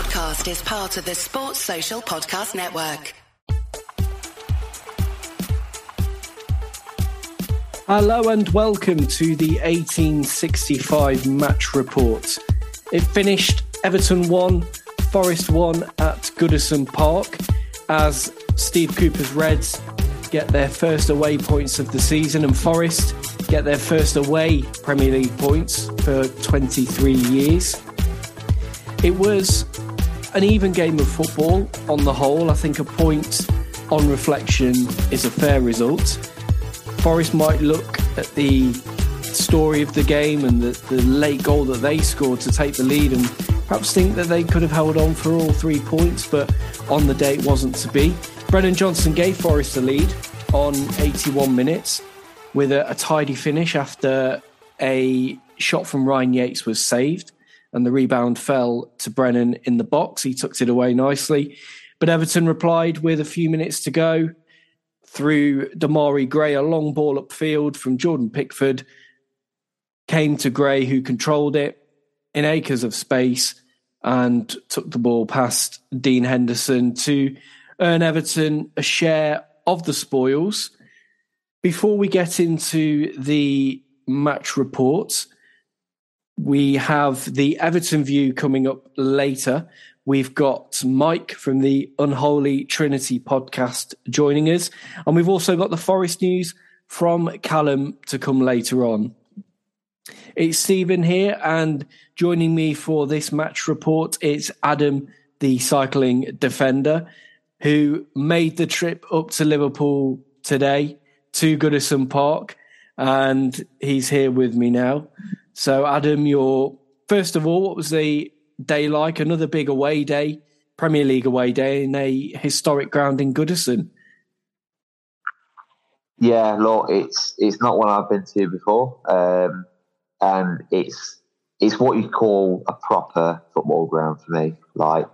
podcast is part of the Sports Social Podcast Network. Hello and welcome to the 1865 match report. It finished Everton 1, Forest 1 at Goodison Park as Steve Cooper's Reds get their first away points of the season and Forest get their first away Premier League points for 23 years. It was an even game of football on the whole. I think a point on reflection is a fair result. Forest might look at the story of the game and the, the late goal that they scored to take the lead and perhaps think that they could have held on for all three points, but on the day it wasn't to be. Brennan Johnson gave Forest the lead on 81 minutes with a, a tidy finish after a shot from Ryan Yates was saved and the rebound fell to Brennan in the box. He tucked it away nicely. But Everton replied with a few minutes to go through Demarai Gray, a long ball upfield from Jordan Pickford, came to Gray, who controlled it in acres of space and took the ball past Dean Henderson to earn Everton a share of the spoils. Before we get into the match reports, we have the Everton view coming up later. We've got Mike from the Unholy Trinity podcast joining us. And we've also got the Forest news from Callum to come later on. It's Stephen here, and joining me for this match report, it's Adam, the cycling defender, who made the trip up to Liverpool today to Goodison Park, and he's here with me now. So, Adam, your first of all, what was the day like? Another big away day, Premier League away day in a historic ground in Goodison. Yeah, look, it's it's not one I've been to before, um, and it's it's what you call a proper football ground for me. Like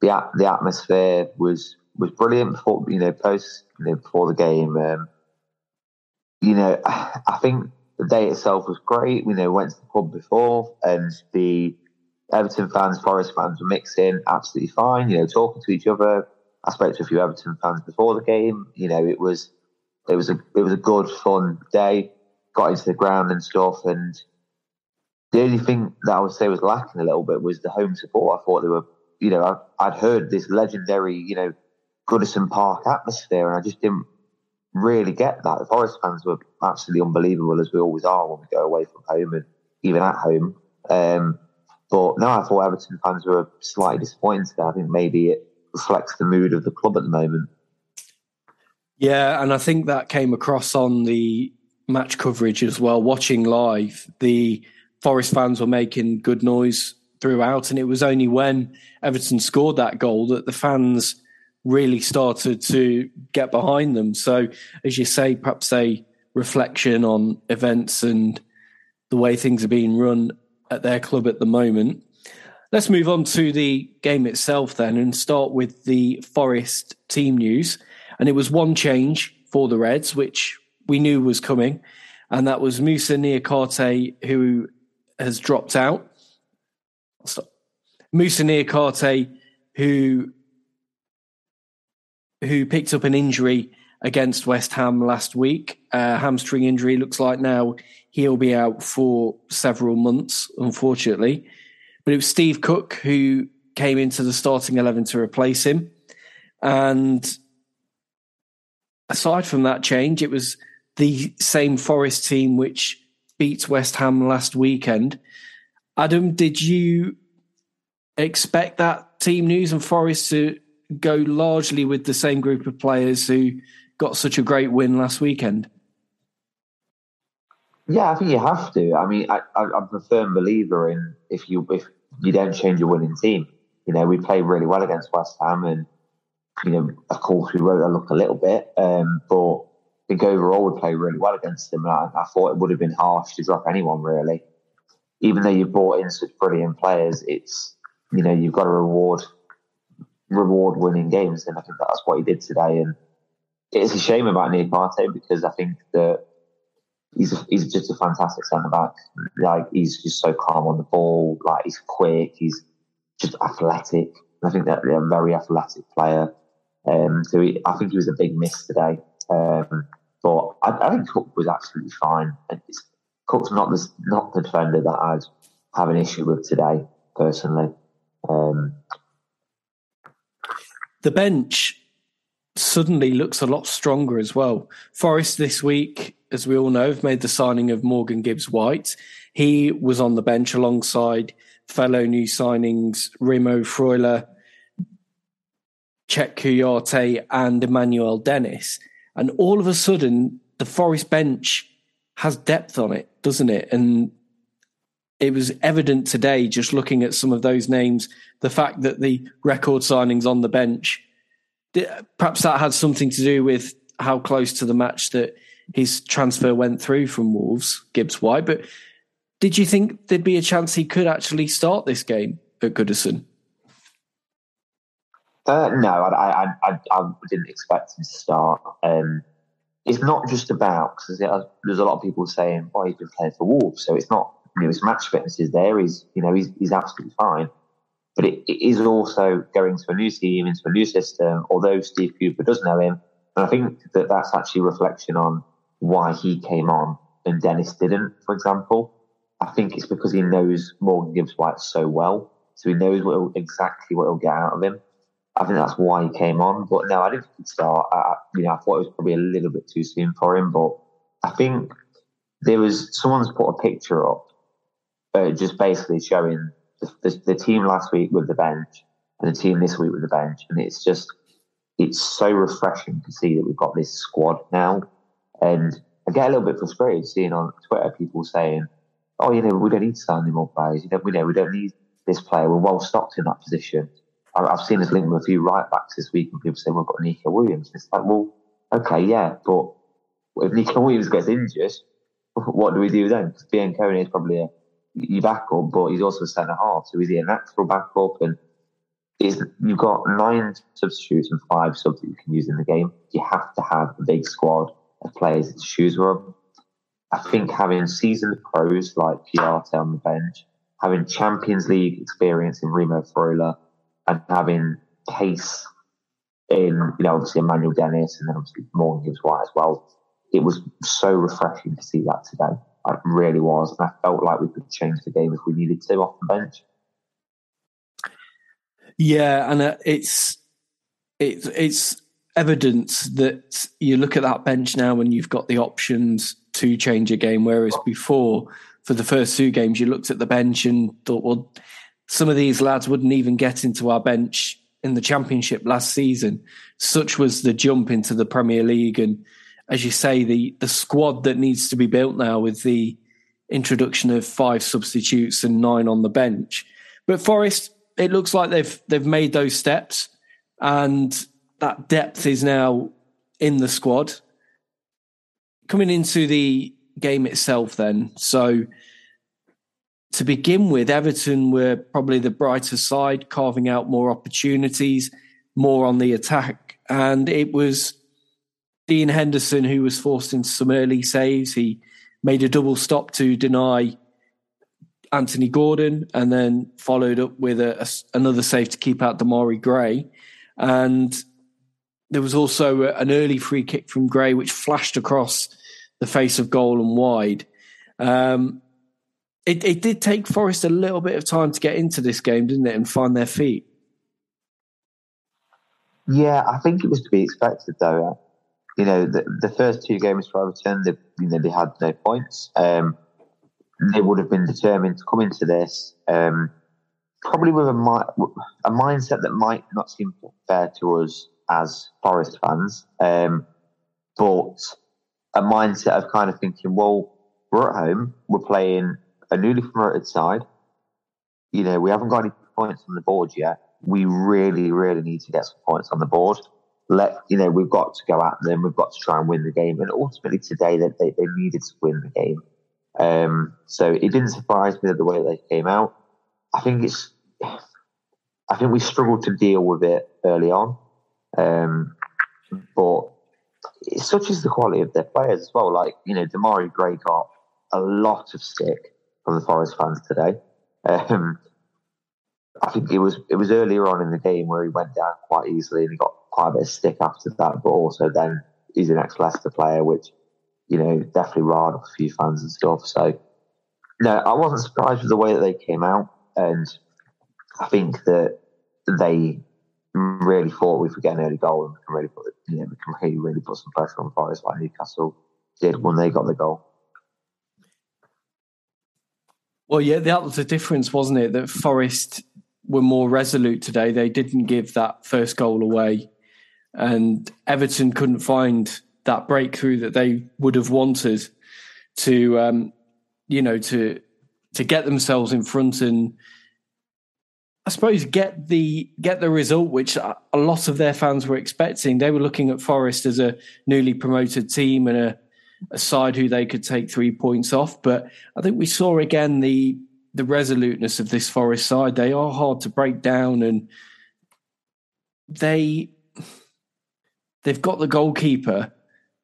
the the atmosphere was was brilliant before you know post you know before the game. Um, you know, I think the day itself was great. You know, went to the pub before, and the Everton fans, Forest fans were mixing absolutely fine. You know, talking to each other. I spoke to a few Everton fans before the game. You know, it was it was a it was a good fun day. Got into the ground and stuff, and the only thing that I would say was lacking a little bit was the home support. I thought they were, you know, I, would heard this legendary, you know, Goodison Park atmosphere, and I just didn't really get that. The Forest fans were absolutely unbelievable, as we always are when we go away from home and even at home. Um, but no, I thought Everton fans were slightly disappointed. I think maybe it reflects the mood of the club at the moment. Yeah, and I think that came across on the match coverage as well. Watching live, the Forest fans were making good noise throughout, and it was only when Everton scored that goal that the fans really started to get behind them. So, as you say, perhaps a reflection on events and the way things are being run at their club at the moment. Let's move on to the game itself then and start with the Forest team news. And it was one change for the Reds, which we knew was coming, and that was Musa Niakhaté, who has dropped out. Musa Niakhaté, who who picked up an injury against West Ham last week. Uh, hamstring injury looks like now he'll be out for several months, unfortunately. But it was Steve Cook who came into the starting 11 to replace him. And aside from that change, it was the same Forest team which beat West Ham last weekend. Adam, did you expect that team news and Forest to go largely with the same group of players who got such a great win last weekend? Yeah, I think you have to. I mean, I, am a firm believer in if you if you don't change your winning team. You know, we played really well against West Ham, and you know, of course, we wrote a look a little bit, um, but I think overall we played really well against them. And I, I thought it would have been harsh to drop anyone really, even though you brought in such brilliant players. It's you know you've got to reward reward winning games, and I think that's what he did today. And it's a shame about Niakhaté because I think that he's a, he's just a fantastic centre back. Like he's just so calm on the ball. Like he's quick. He's just athletic. I think that they're a very athletic player. Um, so he, I think he was a big miss today. Um, but I, I, think Cook was absolutely fine. It's, Cook's not the not the defender that I'd have an issue with today, personally. Um, the bench suddenly looks a lot stronger as well. Forest this week, as we all know, have made the signing of Morgan Gibbs White. He was on the bench alongside fellow new signings Remo Freuler, Kouyaté, and Emmanuel Dennis. And all of a sudden, the Forest bench has depth on it, doesn't it? And it was evident today, just looking at some of those names, the fact that the record signings on the bench, perhaps that had something to do with how close to the match that his transfer went through from Wolves, Gibbs White. But did you think there'd be a chance he could actually start this game at Goodison? Uh, no, I, I, I, I, didn't expect him to start. Um, it's not just about because there's a lot of people saying, "Oh, he's been playing for Wolves," so it's not. You know, his match fitness is there. He's, you know, he's he's absolutely fine. But it, it is also going to a new team, into a new system. Although Steve Cooper does know him, and I think that that's actually reflection on why he came on and Dennis didn't, for example. I think it's because he knows Morgan Gibbs White so well, so he knows what exactly what he'll get out of him. I think that's why he came on. But no, I didn't think he'd start. I, you know, I thought it was probably a little bit too soon for him. But I think there was someone's put a picture up, uh, just basically showing the, the, the, team last week with the bench and the team this week with the bench, and it's just it's so refreshing to see that we've got this squad now. And I get a little bit frustrated seeing on Twitter people saying, "Oh, you know, we don't need to sign any more players. You know, we know we don't need this player. We're well stocked in that position." I've seen this link with a few right backs this week, and people say we've got Neco Williams. It's like, well, okay, yeah, but if Neco Williams gets injured, what do we do then? Because Biancone is probably a your backup, but he's also a centre half, so is he a natural backup? And is you've got nine substitutes and five subs that you can use in the game. You have to have a big squad of players to choose from. I think having seasoned pros like Kouyaté on the bench, having Champions League experience in Remo Freuler, and having pace in, you know, obviously Emmanuel Dennis and then obviously Morgan Gibbs White as well. It was so refreshing to see that today. It really was. And I felt like we could change the game if we needed to off the bench. Yeah, and uh, it's it's it's evidence that you look at that bench now and you've got the options to change a game, whereas before, for the first two games, you looked at the bench and thought, well, some of these lads wouldn't even get into our bench in the championship last season. Such was the jump into the Premier League. And as you say, the, the squad that needs to be built now with the introduction of five substitutes and nine on the bench. But Forest, it looks like they've they've made those steps and that depth is now in the squad. Coming into the game itself then, so to begin with, Everton were probably the brighter side, carving out more opportunities, more on the attack. And it was Dean Henderson who was forced into some early saves. He made a double stop to deny Anthony Gordon and then followed up with a, a, another save to keep out Demarai Gray. And there was also an early free kick from Gray, which flashed across the face of goal and wide. Um, it, it did take Forest a little bit of time to get into this game, didn't it, and find their feet. Yeah, I think it was to be expected, though. You know, the, the first two games for Everton, they, you know, they had no points. Um, they would have been determined to come into this um, probably with a, a mindset that might not seem fair to us as Forest fans, um, but a mindset of kind of thinking, well, we're at home, we're playing a newly promoted side. You know, we haven't got any points on the board yet. We really, really need to get some points on the board. Let you know, we've got to go at them. We've got to try and win the game. And ultimately, today they they, they needed to win the game. Um, so it didn't surprise me the way they came out. I think it's, I think we struggled to deal with it early on, um, but such is the quality of their players as well. Like you know, Demarai Gray got a lot of stick from the Forest fans today. Um, I think it was it was earlier on in the game where he went down quite easily and he got quite a bit of stick after that. But also then he's an ex Leicester player, which you know definitely riled off a few fans and stuff. So no, I wasn't surprised with the way that they came out, and I think that they really thought we could get an early goal and we can really put you know we can really really put some pressure on Forest like Newcastle did when they got the goal. Well, yeah, that was the difference, wasn't it? That Forest were more resolute today. They didn't give that first goal away, and Everton couldn't find that breakthrough that they would have wanted to, um, you know, to to get themselves in front and I suppose get the get the result which a lot of their fans were expecting. They were looking at Forest as a newly promoted team and a, a side who they could take three points off. But I think we saw again the the resoluteness of this Forest side. They are hard to break down, and they they've got the goalkeeper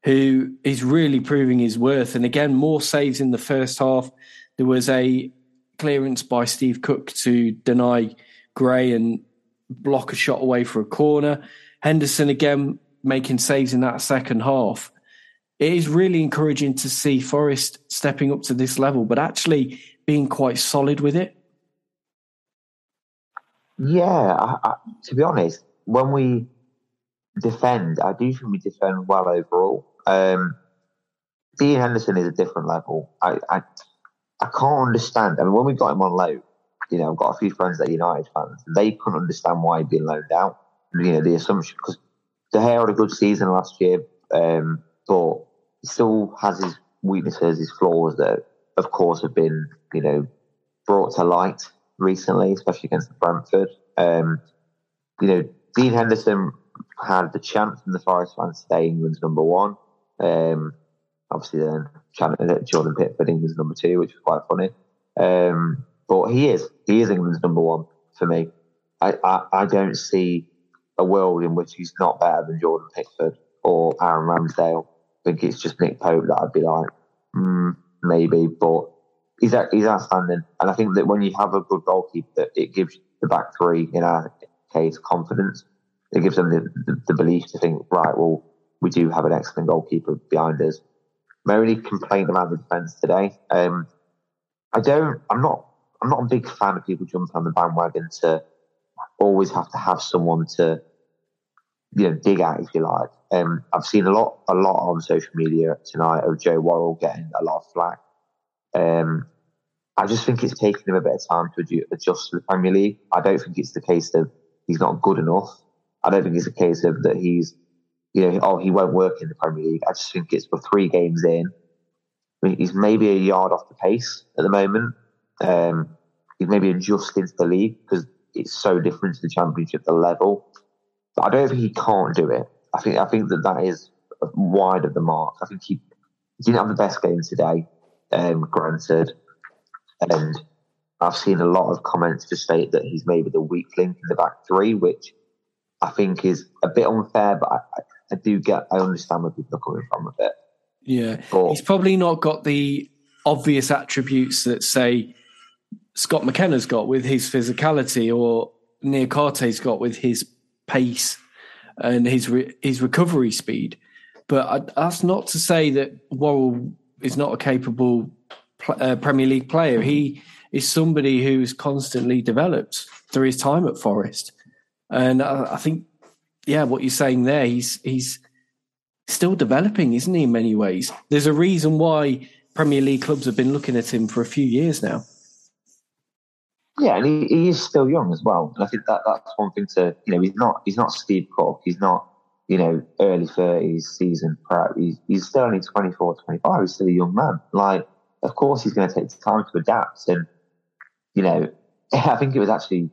who is really proving his worth. And again, more saves in the first half. There was a clearance by Steve Cook to deny Gray and block a shot away for a corner. Henderson again making saves in that second half. It is really encouraging to see Forest stepping up to this level, but actually being quite solid with it. Yeah, I, I, to be honest, when we defend, I do think we defend well overall. Um, Dean Henderson is a different level. I, I, I can't understand. I mean, when we got him on loan, you know, I've got a few friends that are United fans. They couldn't understand why he'd been loaned out. You know, the assumption because De Gea had a good season last year, um, but he still has his weaknesses, his flaws that, of course, have been you know brought to light recently, especially against Brentford. Um, you know, Dean Henderson had the chance from the Forest fans to stay England's number one. Um, obviously, then chanted that Jordan Pickford England's number two, which was quite funny. Um, but he is. He is England's number one for me. I, I, I don't see a world in which he's not better than Jordan Pickford or Aaron Ramsdale. I think it's just Nick Pope that I'd be like, mm, maybe, but he's he's outstanding. And I think that when you have a good goalkeeper, it gives the back three, in our case, confidence. It gives them the, the, the belief to think, right, well, we do have an excellent goalkeeper behind us. My only complaint about the defence today, um, I don't, I'm not I'm not a big fan of people jumping on the bandwagon to always have to have someone to you know dig at if you like. Um, I've seen a lot a lot on social media tonight of Joe Worrall getting a lot of flack. Um, I just think it's taking him a bit of time to adjust to the Premier League. I don't think it's the case that he's not good enough. I don't think it's a case of that he's you know oh he won't work in the Premier League. I just think it's for three games in. I mean, he's maybe a yard off the pace at the moment. Um, he's maybe adjusting to the league because it's so different to the championship, the level. But I don't think he can't do it. I think I think that that is wide of the mark. I think he, he didn't have the best game today, um, granted, and I've seen a lot of comments to state that he's maybe the weak link in the back three, which I think is a bit unfair. But I, I do get, I understand where people are coming from a bit. Yeah, but, he's probably not got the obvious attributes that say Scott McKenna's got with his physicality, or Niakhaté got with his pace and his re- his recovery speed. But I, that's not to say that Worrall is not a capable uh, Premier League player. He is somebody who's constantly developed through his time at Forest, and I, I think, yeah, what you're saying there, he's he's still developing, isn't he? In many ways, there's a reason why Premier League clubs have been looking at him for a few years now. Yeah, and he, he is still young as well. And I think that that's one thing to you know he's not he's not Steve Cook. He's not you know early thirties season prep. He's, he's still only 24, 25. He's still a young man. Like of course he's going to take time to adapt. And you know I think it was actually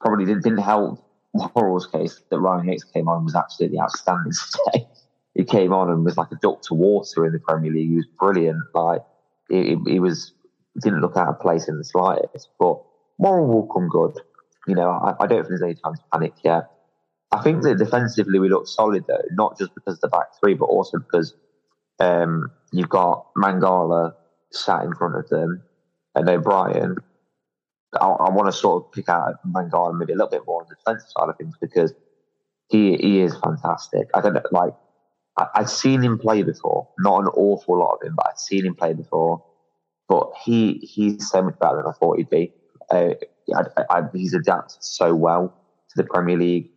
probably didn't, didn't help Worrall's case that Ryan Hicks came on was absolutely outstanding today. he came on and was like a duck to water in the Premier League. He was brilliant. Like he, he was didn't look out of place in the slightest, but Worrall will come good. You know, I, I don't think there's any time to panic yet. I think that defensively we look solid though, not just because of the back three, but also because um, you've got Mangala sat in front of them and O'Brien. I, I want to sort of pick out Mangala maybe a little bit more on the defensive side of things because he he is fantastic. I don't know, like I, I've seen him play before, not an awful lot of him, but I've seen him play before. But he he's so much better than I thought he'd be. Uh, I, I, he's adapted so well to the Premier League.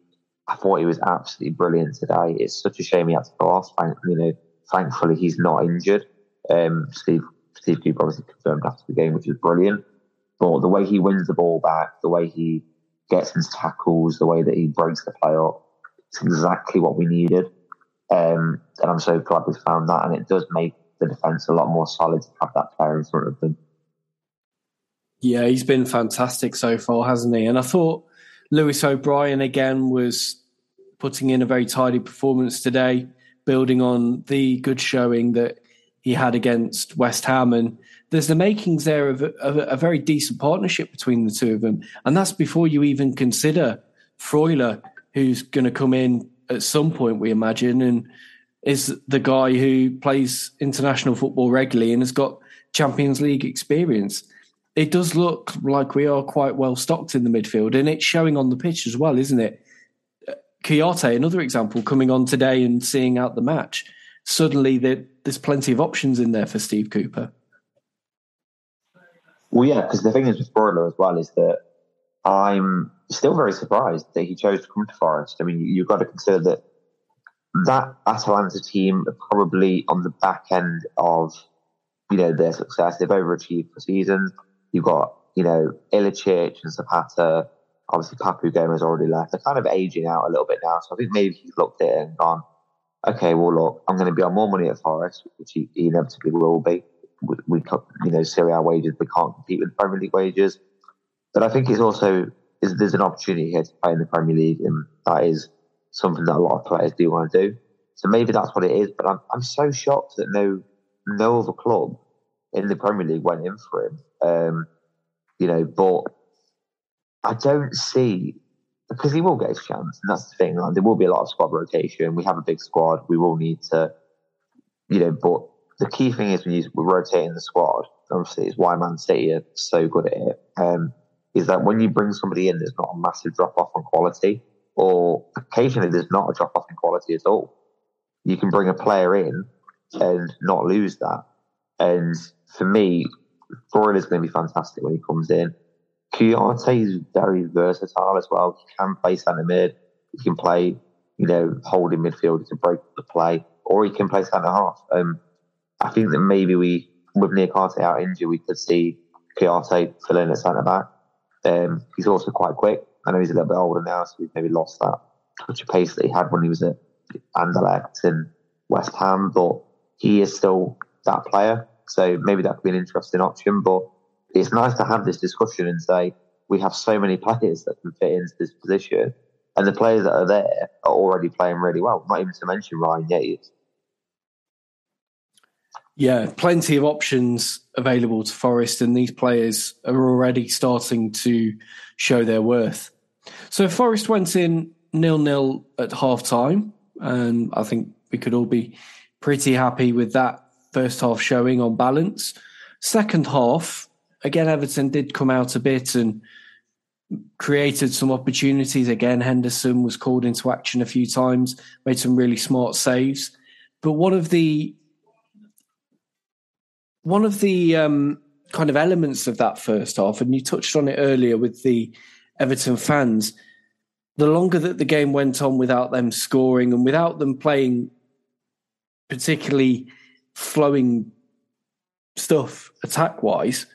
I thought he was absolutely brilliant today. It's such a shame he had to go off. Thank, you know, thankfully he's not injured. Um, Steve Steve Cooper obviously confirmed after the game, which is brilliant. But the way he wins the ball back, the way he gets his tackles, the way that he breaks the play up, it's exactly what we needed. Um, and I'm so glad we found that. And it does make the defence a lot more solid to have that player in front of them. Yeah, he's been fantastic so far, hasn't he? And I thought Lewis O'Brien again was putting in a very tidy performance today, building on the good showing that he had against West Ham. And there's the makings there of a, of a very decent partnership between the two of them. And that's before you even consider Freuler, who's going to come in at some point, we imagine, and is the guy who plays international football regularly and has got Champions League experience. It does look like we are quite well stocked in the midfield, and it's showing on the pitch as well, isn't it? Kouyaté, another example, coming on today and seeing out the match. Suddenly, there's plenty of options in there for Steve Cooper. Well, yeah, because the thing is with Freuler as well is that I'm still very surprised that he chose to come to Forest. I mean, you've got to consider that that Atalanta team are probably on the back end of you know their success. They've overachieved for seasons. You've got you know Ilicic and Zapata. Obviously, Papu Gomez already left. They're kind of aging out a little bit now. So I think maybe he's looked at it and gone, okay, well look, I'm going to be on more money at Forest, which he inevitably will be. We, we you know Serie A wages. We can't compete with Premier League wages. But I think it's also is there's an opportunity here to play in the Premier League, and that is something that a lot of players do want to do. So maybe that's what it is. But I'm I'm so shocked that no no other club in the Premier League went in for him. Um, you know, but I don't see because he will get his chance, and that's the thing. Like, there will be a lot of squad rotation. We have a big squad. We will need to, you know. But the key thing is when you, we're rotating the squad. Obviously, it's why Man City are so good at it. Um, is that when you bring somebody in, there's not a massive drop off on quality, or occasionally there's not a drop off in quality at all. You can bring a player in and not lose that. And for me, is going to be fantastic when he comes in. Kouyaté is very versatile as well. He can play centre mid. He can play, you know, holding midfield to break the play, or he can play centre half. Um, I think that maybe we, with Niakhaté out injured, we could see Kouyaté fill in at centre back. Um, he's also quite quick. I know he's a little bit older now, so he's maybe lost that touch of pace that he had when he was at Anderlecht and West Ham, but he is still that player. So maybe that could be an interesting option. But it's nice to have this discussion and say we have so many players that can fit into this position, and the players that are there are already playing really well. Not even to mention Ryan Yates. Yeah, plenty of options available to Forest, and these players are already starting to show their worth. So Forest went in nil nil at half time, and I think we could all be pretty happy with that first half showing on balance. Second half, again, Everton did come out a bit and created some opportunities. Again, Henderson was called into action a few times, made some really smart saves. But one of the one of the um, kind of elements of that first half, and you touched on it earlier with the Everton fans, the longer that the game went on without them scoring and without them playing particularly flowing stuff attack wise,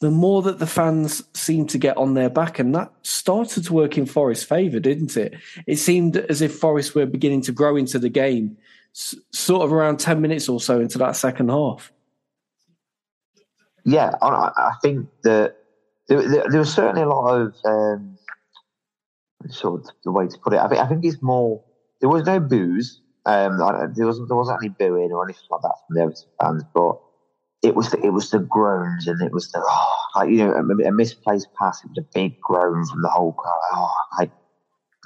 the more that the fans seemed to get on their back. And that started to work in Forest's favour, didn't it? It seemed as if Forest were beginning to grow into the game, sort of around 10 minutes or so into that second half yeah, I, I think that there, there, there, was certainly a lot of um, sort of the way to put it. I think I think it's more. There was no booze. Um, there wasn't there wasn't any booing or anything like that from the Everton fans, but it was the, it was the groans and it was the oh, like, you know a, a, misplaced pass. It was a big groan from the whole crowd. Oh, like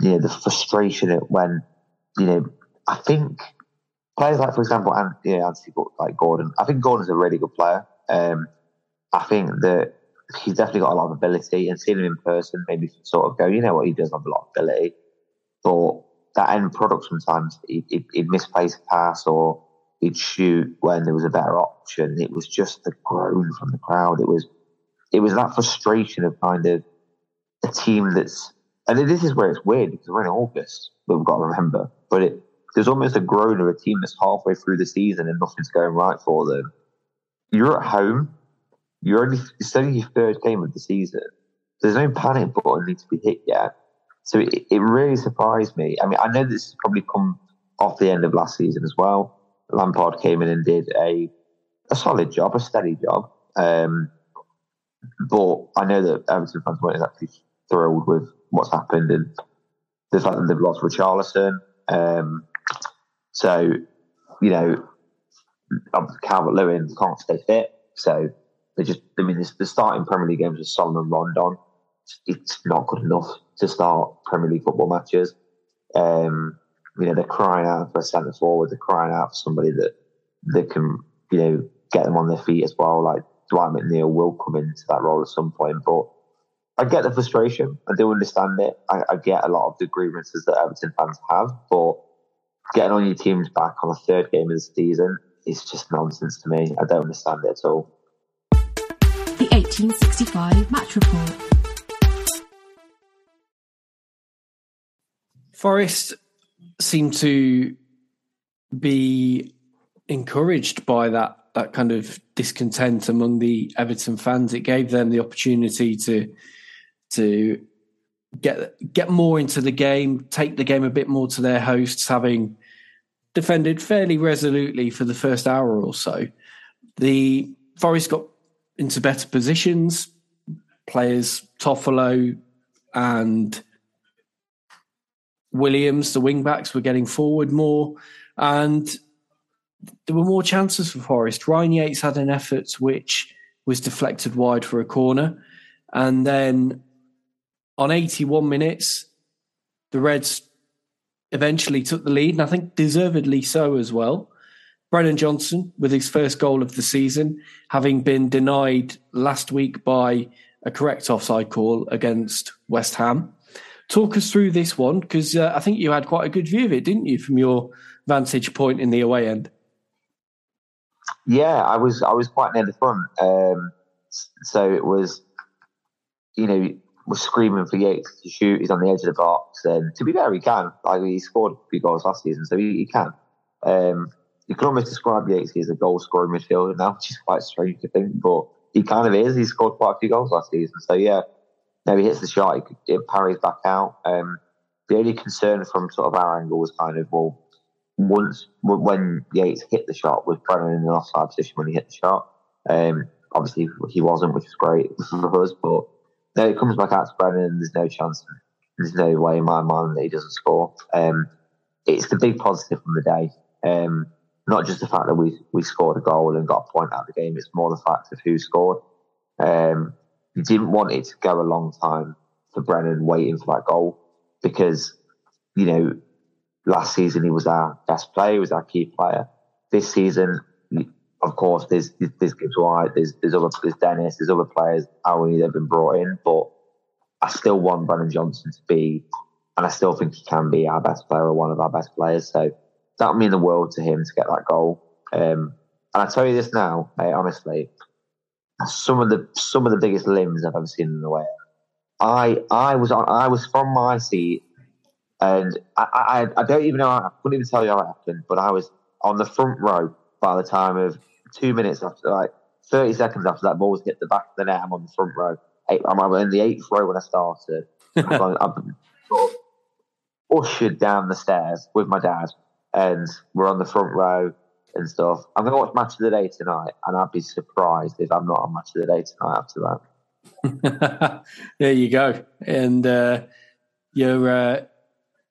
you know the frustration when you know I think players like for example and know Anthony like Gordon. I think Gordon's a really good player. Um, I think that he's definitely got a lot of ability, and seeing him in person maybe sort of go, you know what, he does have a lot of ability, but that end product sometimes he'd, he'd misplace a pass or he'd shoot when there was a better option. It was just the groan from the crowd. It was it was that frustration of kind of a team that's and this is where it's weird because we're in August, but we've got to remember. But it there's almost a groan of a team that's halfway through the season and nothing's going right for them. You're at home. You're only it's only your third game of the season. There's no panic button needs to be hit yet. So it, it really surprised me. I mean, I know this has probably come off the end of last season as well. Lampard came in and did a a solid job, a steady job. Um, but I know that Everton fans weren't exactly thrilled with what's happened and the fact that they've lost Richarlison. Um, so, you know, Calvert Lewin can't stay fit. So they just, I mean, the starting Premier League games with Salomon Rondon, it's not good enough to start Premier League football matches. Um, you know, they're crying out for a centre forward. They're crying out for somebody that that can, you know, get them on their feet as well. Like Dwight McNeil will come into that role at some point, but I get the frustration. I do understand it. I, I get a lot of the grievances that Everton fans have, but getting on your team's back on the third game of the season is just nonsense to me. I don't understand it at all. The 1865 match report. Forest seemed to be encouraged by that that kind of discontent among the Everton fans. It gave them the opportunity to to get get more into the game, take the game a bit more to their hosts, having defended fairly resolutely for the first hour or so. The Forest got into better positions. Players Toffolo and Williams, the wing backs, were getting forward more, and there were more chances for Forest. Ryan Yates had an effort which was deflected wide for a corner, and then on 81 minutes, the Reds eventually took the lead, and I think deservedly so as well. Brennan Johnson with his first goal of the season, having been denied last week by a correct offside call against West Ham. Talk us through this one because uh, I think you had quite a good view of it, didn't you, from your vantage point in the away end? Yeah, I was I was quite near the front, um, so it was, you know, was screaming for Yates to shoot. He's on the edge of the box, and to be fair, he can. Like he scored a few goals last season, so he, he can. Um, you can almost describe Yates as a goal scoring midfielder now, which is quite strange to think, but he kind of is. He scored quite a few goals last season, so yeah. Now he hits the shot, it parries back out. Um, the only concern from sort of our angle was kind of well, once when Yates hit the shot, was Brennan in the offside position when he hit the shot. Um, obviously he wasn't, which is great for us, but no, it comes back out to Brennan, and there's no chance. There's no way in my mind that he doesn't score. Um, it's the big positive from the day. Um, not just the fact that we we scored a goal and got a point out of the game. It's more the fact of who scored. Um, you didn't want it to go a long time for Brennan waiting for that goal because you know last season he was our best player, he was our key player. This season of course, there's there's Gibbs White, there's there's other there's Dennis, there's other players. Only they've been brought in, but I still want Brennan Johnson to be, and I still think he can be our best player or one of our best players. So that would mean the world to him to get that goal. Um, and I tell you this now, mate, honestly, some of the some of the biggest limbs I've ever seen in the way. I I was on I was from my seat, and I I, I don't even know I couldn't even tell you how it happened, but I was on the front row by the time of two minutes after, like 30 seconds after that ball's hit the back of the net, I'm on the front row. I'm in the eighth row when I started. I'm, I'm sort of ushered down the stairs with my dad, and we're on the front row and stuff. I'm going to watch Match of the Day tonight, and I'd be surprised if I'm not on Match of the Day tonight after that. there you go. And uh, your uh,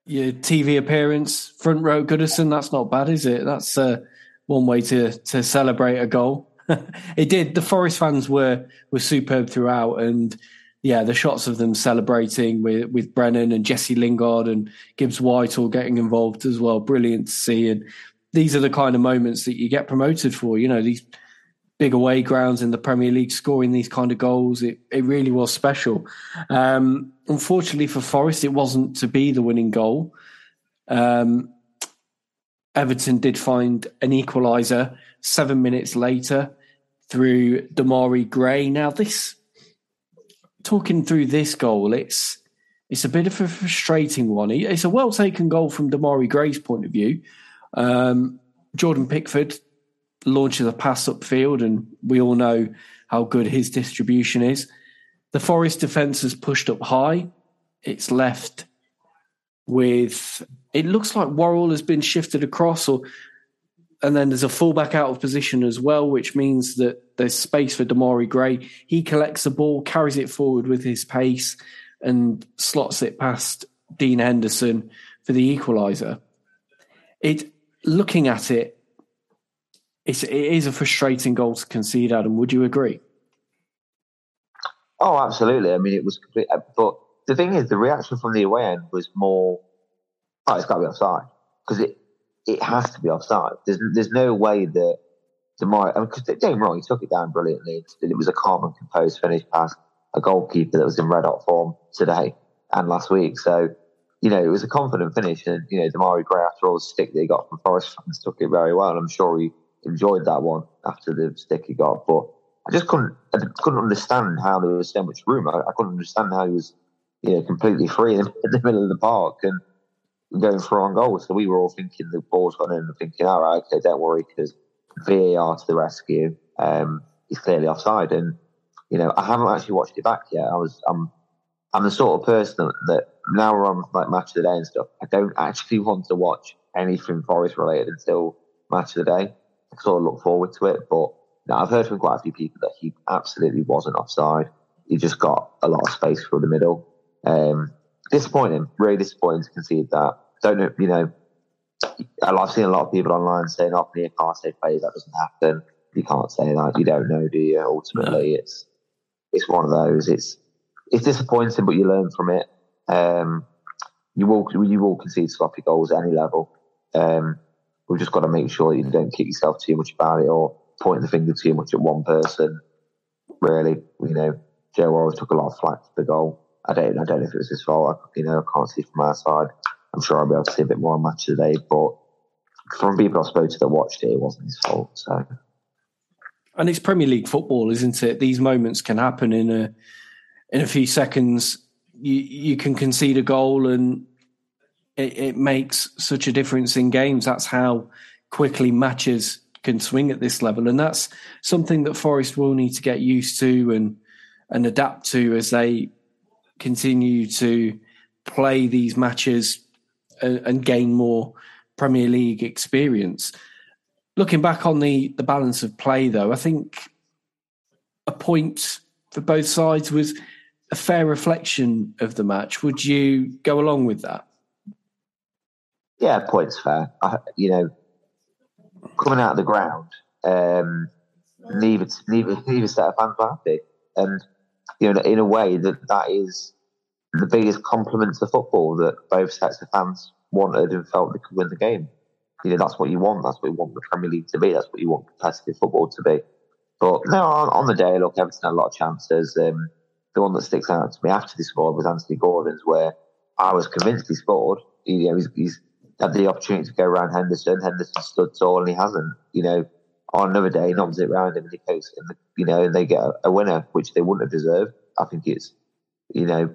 your TV appearance, front row Goodison, that's not bad, is it? That's uh, one way to to celebrate a goal. it did. The Forest fans were were superb throughout, and yeah, the shots of them celebrating with with Brennan and Jesse Lingard and Gibbs White all getting involved as well. Brilliant to see, and these are the kind of moments that you get promoted for. You know, these big away grounds in the Premier League, scoring these kind of goals. It, it really was special. Um, unfortunately for Forest, it wasn't to be the winning goal. Um, Everton did find an equaliser seven minutes later through Demarai Gray. Now, this talking through this goal, it's it's a bit of a frustrating one. It's a well taken goal from Demarai Gray's point of view. Um, Jordan Pickford launches a pass upfield, and we all know how good his distribution is. The Forest defence has pushed up high. It's left with it looks like Worrall has been shifted across, or and then there's a fullback out of position as well, which means that there's space for Demarai Gray. He collects the ball, carries it forward with his pace, and slots it past Dean Henderson for the equaliser. It looking at it, it's, it is a frustrating goal to concede, Adam. Would you agree? Oh, absolutely. I mean, it was complete. Uh, but the thing is, the reaction from the away end was more, oh, it's got to be offside. Because it, it has to be offside. There's, there's no way that because I mean, don't wrong, he took it down brilliantly. It was a calm and composed finish past a goalkeeper that was in red hot form today and last week. So, you know, it was a confident finish. And, you know, Demarai Gray, after all the stick that he got from Forest fans, took it very well. I'm sure he enjoyed that one after the stick he got. But I just couldn't, I couldn't understand how there was so much room. I, I couldn't understand how he was, you know, completely free in the middle of the park and going for on goal. So we were all thinking the ball's gone in and thinking, all right, okay, don't worry, because VAR to the rescue. Um, clearly offside. And, you know, I haven't actually watched it back yet. I was, I'm, I'm the sort of person that, that now we're on like match of the day and stuff. I don't actually want to watch anything Forest related until match of the day. I sort of look forward to it, but now I've heard from quite a few people that he absolutely wasn't offside. He just got a lot of space for the middle. Um, disappointing, really disappointing to concede that. Don't know, you know, I've seen a lot of people online saying, "Oh, Nia can't say play that doesn't happen." You can't say that. You don't know, do you? Ultimately, no. it's it's one of those. It's it's disappointing, but you learn from it. Um, you will you will concede sloppy goals at any level. Um, we've just got to make sure that you don't kick yourself too much about it or point the finger too much at one person. Really, you know, Joe Worrall took a lot of flack for the goal. I don't I don't know if it was his fault. I, you know, I can't see from our side. I'm sure I'll be able to see a bit more on match today, but from people I spoke to that watched it, it wasn't his fault. So, and it's Premier League football, isn't it? These moments can happen in a in a few seconds. You you can concede a goal, and it, it makes such a difference in games. That's how quickly matches can swing at this level, and that's something that Forest will need to get used to and and adapt to as they continue to play these matches and, and gain more Premier League experience. Looking back on the the balance of play, though, I think a point for both sides was a fair reflection of the match. Would you go along with that? Yeah, points fair. I, you know, coming out of the ground, um, neither, neither, neither set of fans were happy, and you know, in a way that that is the biggest compliment to football that both sets of fans wanted and felt they could win the game. You know, that's what you want. That's what you want the Premier League to be. That's what you want competitive football to be. But no, on, on the day, look, Everton had a lot of chances. Um, the one that sticks out to me after this scored was Anthony Gordon's, where I was convinced he scored. You know, he's, he's had the opportunity to go around Henderson. Henderson stood tall and he hasn't. You know, on another day, he knocks it round him and he goes, and the, you know, and they get a, a winner, which they wouldn't have deserved. I think it's, you know,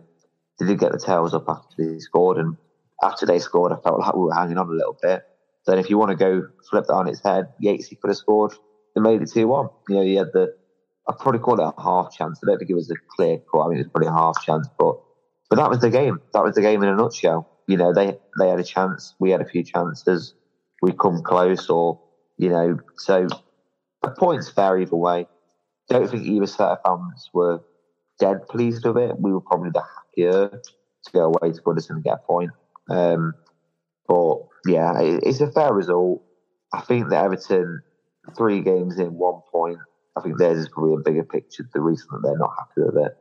they did get the tails up after they scored, and after they scored, I felt like we were hanging on a little bit. Then, if you want to go flip that on its head, Yates he could have scored. They made it two one. You know, he had the I'd probably call it a half chance. I don't think it was a clear cut. I mean, it's probably a half chance, but but that was the game. That was the game in a nutshell. You know, they they had a chance. We had a few chances. We come close, or you know, so points fair either way. Don't think either set of fans were dead pleased with it. We were probably the happier to go away to Goodison and get a point. Um, but yeah, it, it's a fair result. I think that Everton, three games in, one point. I think theirs is probably a bigger picture. The reason that they're not happy with it.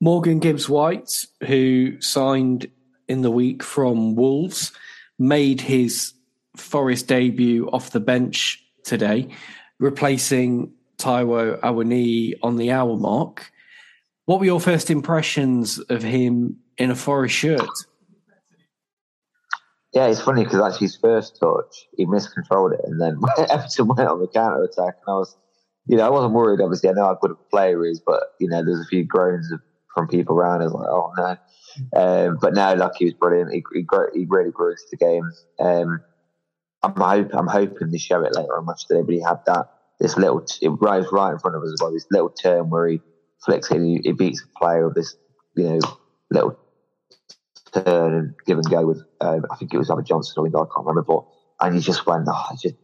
Morgan Gibbs White, who signed in the week from Wolves, made his Forest debut off the bench today. replacing Taiwo Awoniyi on the hour mark. What were your first impressions of him in a Forest shirt? Yeah, it's funny because actually his first touch, he miscontrolled it, and then Everton went on the counter attack, and I was, you know, I wasn't worried. Obviously, I know how good a player is, but you know, there's a few groans from people around. Was like, oh no, um, but now, like he was brilliant. He, he, he really grew into the game. Um, I'm, hope, I'm hoping they show it later on match today, but he had that this little it right right in front of us as well. This little turn where he flicks it, he, he beats a player with this, you know, little turn and give and go with. Um, I think it was either Johnson or I can't remember, but and he just went, oh, just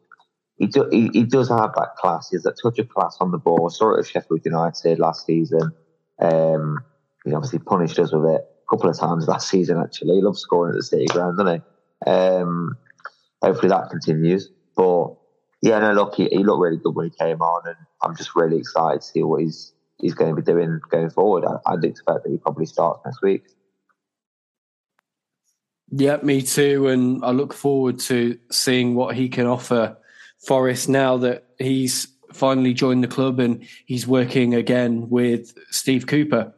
he, do, he, he does have that class. He has that touch of class on the ball. I saw it at Sheffield United last season. Um, he obviously punished us with it a couple of times last season. Actually, he loves scoring at the City Ground, doesn't he? Um, hopefully that continues. But yeah, no, look, he, he, looked really good when he came on, and I'm just really excited to see what he's he's going to be doing going forward. I, would expect that he probably starts next week. Yeah, me too, and I look forward to seeing what he can offer Forest now that he's finally joined the club and he's working again with Steve Cooper.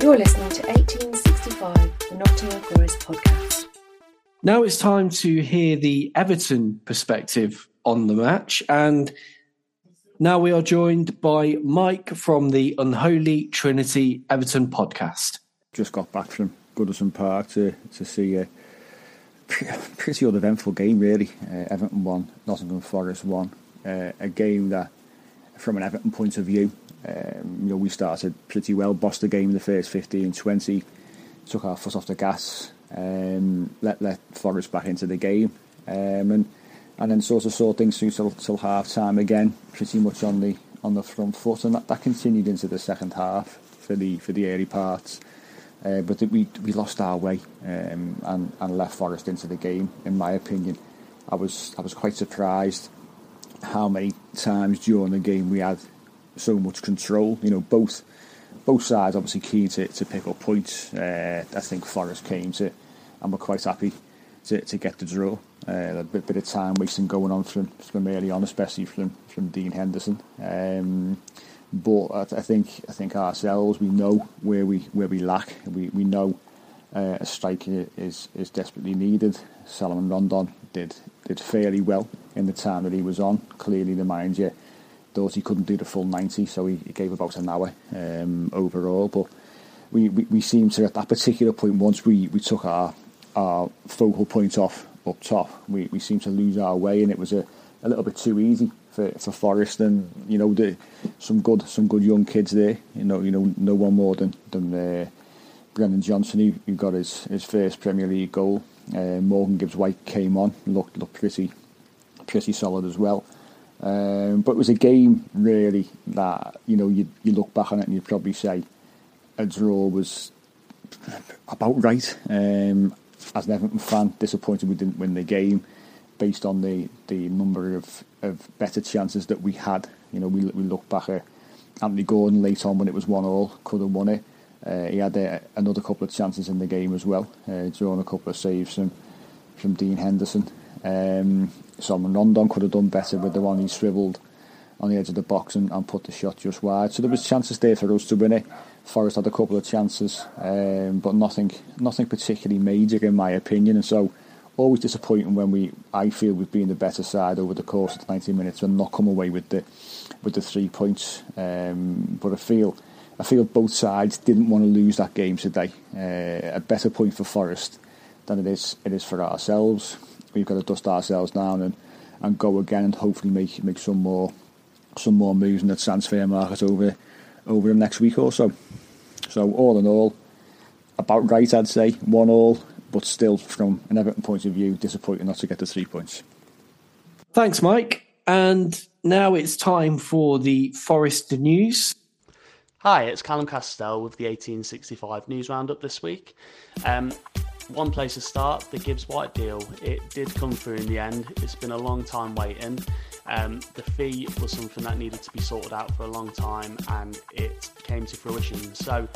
You're listening to 1865, the Nottingham Forest podcast. Now it's time to hear the Everton perspective on the match. And now we are joined by Mike from the Unholy Trinity Everton podcast. Just got back from Goodison Park to, to see a pretty uneventful game, really. Uh, Everton won, Nottingham Forest won. Uh, a game that, from an Everton point of view, um, you know, we started pretty well, bossed the game in the first 15, 20, took our foot off the gas, um, let let Forest back into the game, um, and and then sort of saw things through till, till half time again, pretty much on the on the front foot, and that, that continued into the second half for the for the early parts. Uh, but we we lost our way um, and and left Forest into the game. In my opinion, I was I was quite surprised how many times during the game we had so much control. You know, both both sides obviously keen to, to pick up points. Uh, I think Forest came to, and we're quite happy to, to get the draw. Uh, a bit, bit of time wasting going on from from early on, especially from from Dean Henderson. Um, but I, I, think I think ourselves we know where we where we lack. We we know uh, a striker is is desperately needed. Salomon Rondon did did fairly well in the time that he was on. Clearly, the mind you thought he couldn't do the full ninety, so he, he gave about an hour um, overall. But we, we, we seemed to at that particular point once we, we took our our focal point off up top. We we seemed to lose our way, and it was a, a little bit too easy for, for Forest. And you know, the, some good some good young kids there. You know, you know, no one more than than uh, Brennan Johnson, who, who got his, his first Premier League goal. Uh, Morgan Gibbs White came on, looked looked pretty pretty solid as well. Um, but it was a game really that you know you you look back on it and you'd probably say a draw was about right. Um, as an Everton fan, disappointed we didn't win the game based on the, the number of, of better chances that we had. You know, we, we look back at Anthony Gordon late on when it was one all, could have won it. Uh, he had uh, another couple of chances in the game as well, uh, drawing a couple of saves from from Dean Henderson. Um, Salomon Rondon could have done better with the one he swiveled on the edge of the box and, and, put the shot just wide. So there was chances there for us to win it. Forest had a couple of chances, um, but nothing nothing particularly major in my opinion. And so always disappointing when we I feel we've been the better side over the course of the 90 minutes and not come away with the with the three points. Um, but I feel I feel both sides didn't want to lose that game today. Uh, a better point for Forest than it is it is for ourselves. We've got to dust ourselves down and, and go again and hopefully make make some more some more moves in the transfer market over over the next week or so. So all in all, about right, I'd say one all, but still from an Everton point of view, disappointing not to get the three points. Thanks, Mike. And now it's time for the Forest news. Hi, it's Callum Castell with the 1865 news roundup this week. Um, one place to start, the Gibbs White deal. It did come through in the end. It's been a long time waiting. Um, the fee was something that needed to be sorted out for a long time and it came to fruition. So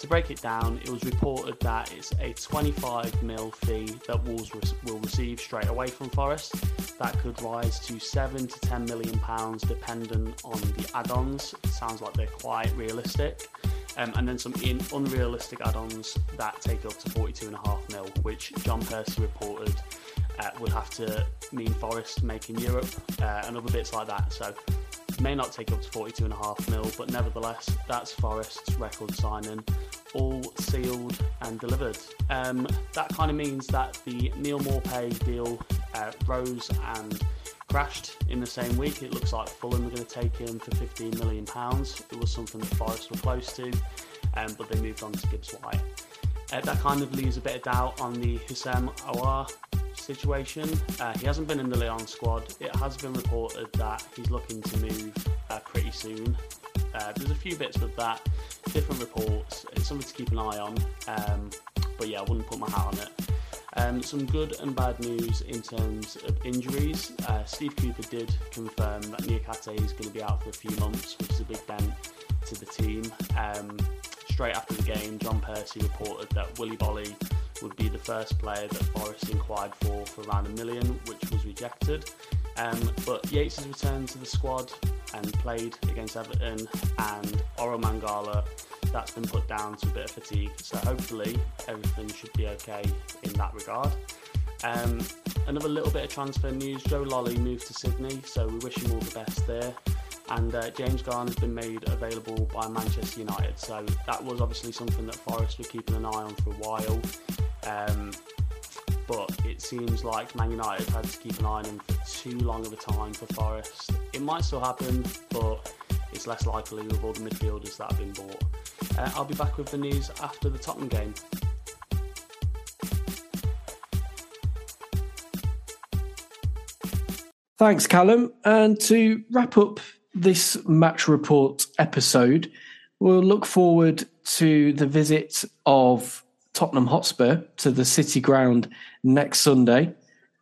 To break it down, it was reported that it's a 25 mil fee that Wolves will receive straight away from Forest. That could rise to 7 to 10 million pounds dependent on the add-ons. It sounds like they're quite realistic. Um, and then some in unrealistic add-ons that take up to 42.5 mil, which John Percy reported uh, would have to mean Forest making Europe uh, and other bits like that. So may not take up to 42.5 mil, but nevertheless, that's Forest's record signing, all sealed and delivered. Um, that kind of means that the Neal Maupay deal uh, rose and crashed in the same week. It looks like Fulham are going to take him for 15 million pounds. It was something that Forest were close to, um, but they moved on to Gibbs White. Uh, that kind of leaves a bit of doubt on the Houssem Aouar situation. Uh, he hasn't been in the Lyon squad. It has been reported that he's looking to move uh, pretty soon. Uh, there's a few bits with that, different reports. It's something to keep an eye on. Um, but yeah, I wouldn't put my hat on it. Um, some good and bad news in terms of injuries. Uh, Steve Cooper did confirm that Niakhaté is going to be out for a few months, which is a big dent to the team. Um, straight after the game, John Percy reported that Willy Boly would be the first player that Forest inquired for for around a million, which was rejected. Um, but Yates has returned to the squad and played against Everton, and Orel Mangala that's been put down to a bit of fatigue. So hopefully everything should be okay in that regard. Um, another little bit of transfer news: Joe Lolley moved to Sydney, so we wish him all the best there. And uh, James Garner has been made available by Manchester United, so that was obviously something that Forest were keeping an eye on for a while. Um, but it seems like Man United had to keep an eye on him for too long of a time for Forest. It might still happen, but it's less likely with all the midfielders that have been bought. Uh, I'll be back with the news after the Tottenham game. Thanks, Callum. And to wrap up this match report episode, we'll look forward to the visit of Tottenham Hotspur to the City Ground next Sunday.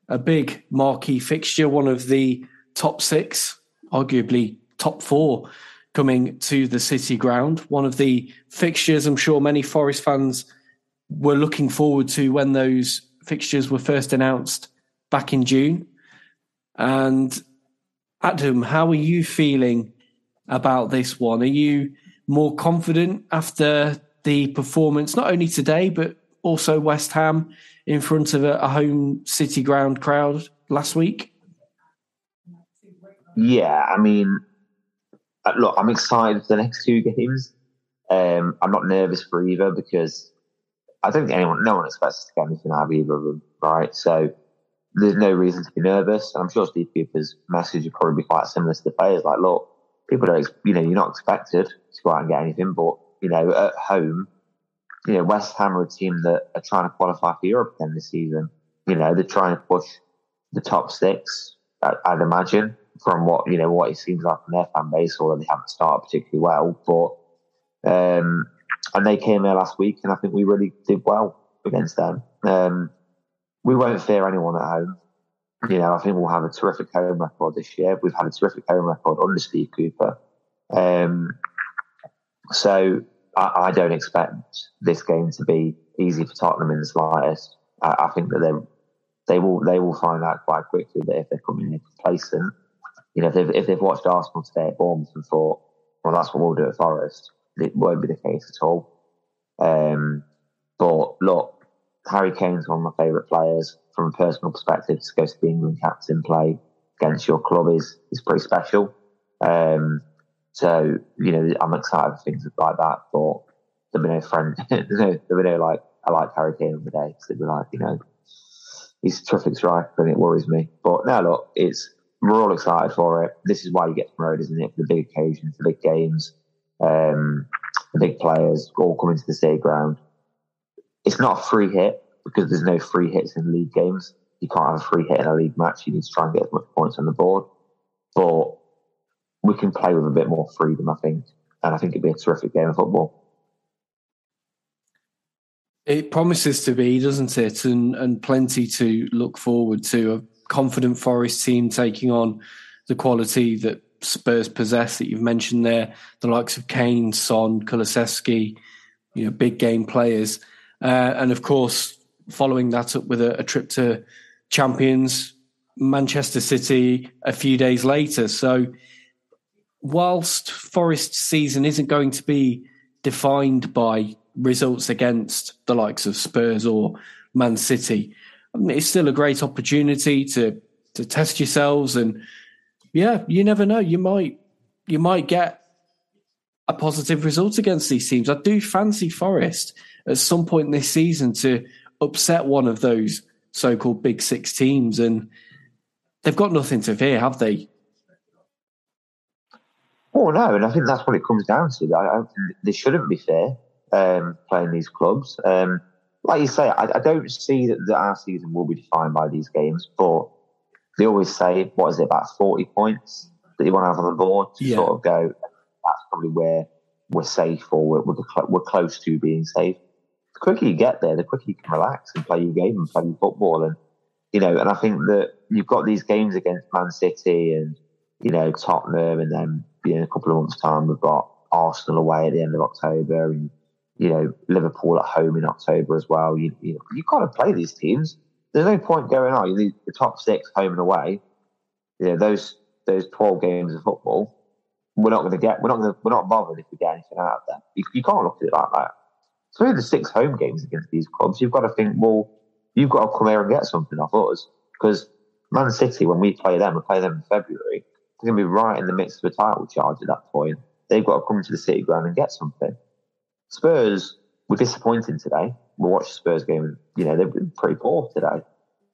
A big marquee fixture, one of the top six, arguably top four, coming to the City Ground. One of the fixtures I'm sure many Forest fans were looking forward to when those fixtures were first announced back in June. And Adam, how are you feeling about this one? Are you more confident after the performance, not only today, but also West Ham in front of a, a home City ground crowd last week? Yeah, I mean, uh, look, I'm excited for the next two games. Um, I'm not nervous for either because I don't think anyone, no one expects to get anything out of either of them, right? So there's no reason to be nervous. And I'm sure Steve Cooper's message would probably be quite similar to the players. Like, look, people don't, you know, you're not expected to go out and get anything, but you know, at home, you know, West Ham are a team that are trying to qualify for Europe again this season. You know, they're trying to push the top six, I'd imagine, from what, you know, what it seems like from their fan base, although they haven't started particularly well. But, um, and they came here last week, and I think we really did well against them. Um, we won't fear anyone at home. You know, I think we'll have a terrific home record this year. We've had a terrific home record under Steve Cooper. Um, so I, I, don't expect this game to be easy for Tottenham in the slightest. I, I think that they they will they will find out quite quickly that if they're coming in complacent, you know, if they've, if they've watched Arsenal today at Bournemouth and thought, well, that's what we'll do at Forest, it won't be the case at all. Um, but look, Harry Kane's one of my favourite players. From a personal perspective, to go to the England captain play against your club is is pretty special. Um, so, you know, I'm excited for things like that, but there'll be no friend, there'll be no like, I like Harry Kane the day. So they'll be like, you know, he's a terrific striker and it worries me. But now look, it's, we're all excited for it. This is why you get promoted, isn't it? For the big occasions, the big games, um, the big players all coming to the state ground. It's not a free hit because there's no free hits in league games. You can't have a free hit in a league match. You need to try and get as much points on the board. But we can play with a bit more freedom, I think. And I think it'd be a terrific game of football. It promises to be, doesn't it? And and plenty to look forward to. A confident Forest team taking on the quality that Spurs possess that you've mentioned there, the likes of Kane, Son, Kulusevski, you know big game players, uh, and of course following that up with a, a trip to champions Manchester City a few days later. So whilst Forest's season isn't going to be defined by results against the likes of Spurs or Man City, I mean, it's still a great opportunity to to test yourselves and yeah, you never know. You might you might get a positive result against these teams. I do fancy Forest at some point this season to upset one of those so-called big six teams, and they've got nothing to fear, have they? Oh no, and I think that's what it comes down to. I, I they shouldn't be fair um, playing these clubs. Um, like you say, I, I don't see that, that, our season will be defined by these games, but they always say, what is it, about 40 points that you want to have on the board to yeah. sort of go, that's probably where we're safe or we're, we're, we're, close to being safe. Quicker you get there, the quicker you can relax and play your game and play your football. And, you know, and I think that you've got these games against Man City and, you know, Tottenham and then you in a couple of months' time, we've got Arsenal away at the end of October and, you know, Liverpool at home in October as well. You, you, you've got to play these teams. There's no point going, on. you the top six home and away. You know, those those 12 games of football, we're not going to get, we're not to, we're not bothered if we get anything out of them. You, you can't look at it like that. So the six home games against these clubs, you've got to think, well, you've got to come here and get something off us because Man City, when we play them, we play them in February they're going to be right in the midst of a title charge at that point. They've got to come to the City ground and get something. Spurs were disappointing today. We watched the Spurs game, you know, they've been pretty poor today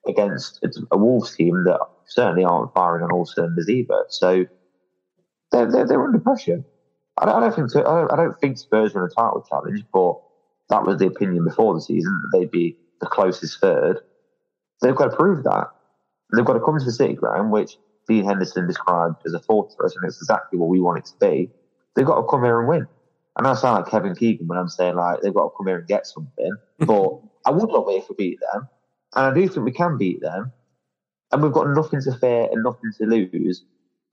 against a Wolves team that certainly aren't firing on all cylinders either. So they're, they're, they're under pressure. I don't, I don't think I don't think Spurs are in a title challenge, but that was the opinion before the season that they'd be the closest third. They've got to prove that. They've got to come to the City ground, which Dean Henderson described as a fortress, and it's exactly what we want it to be. They've got to come here and win. And I sound like Kevin Keegan when I'm saying like they've got to come here and get something. But I would love it if we beat them, and I do think we can beat them. And we've got nothing to fear and nothing to lose.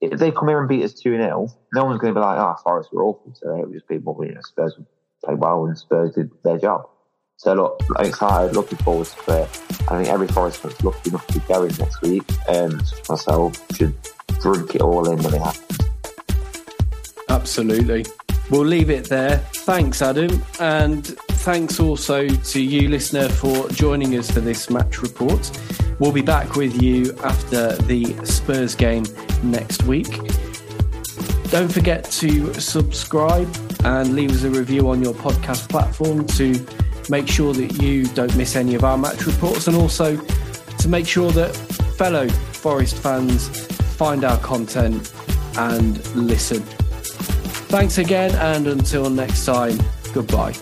If they come here and beat us 2 0, no one's going to be like, ah, oh, Forest were awful today. It would just be, well, you know, Spurs played well and Spurs did their job. So look, I'm excited, looking forward to it. I think every Forest fan's lucky enough to be going next week. Um, myself should drink it all in when it happens. Absolutely. We'll leave it there. Thanks, Adam. And thanks also to you, listener, for joining us for this match report. We'll be back with you after the Spurs game next week. Don't forget to subscribe and leave us a review on your podcast platform to make sure that you don't miss any of our match reports and also to make sure that fellow Forest fans find our content and listen. Thanks again, and until next time, goodbye.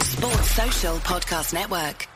Sports Social Podcast Network.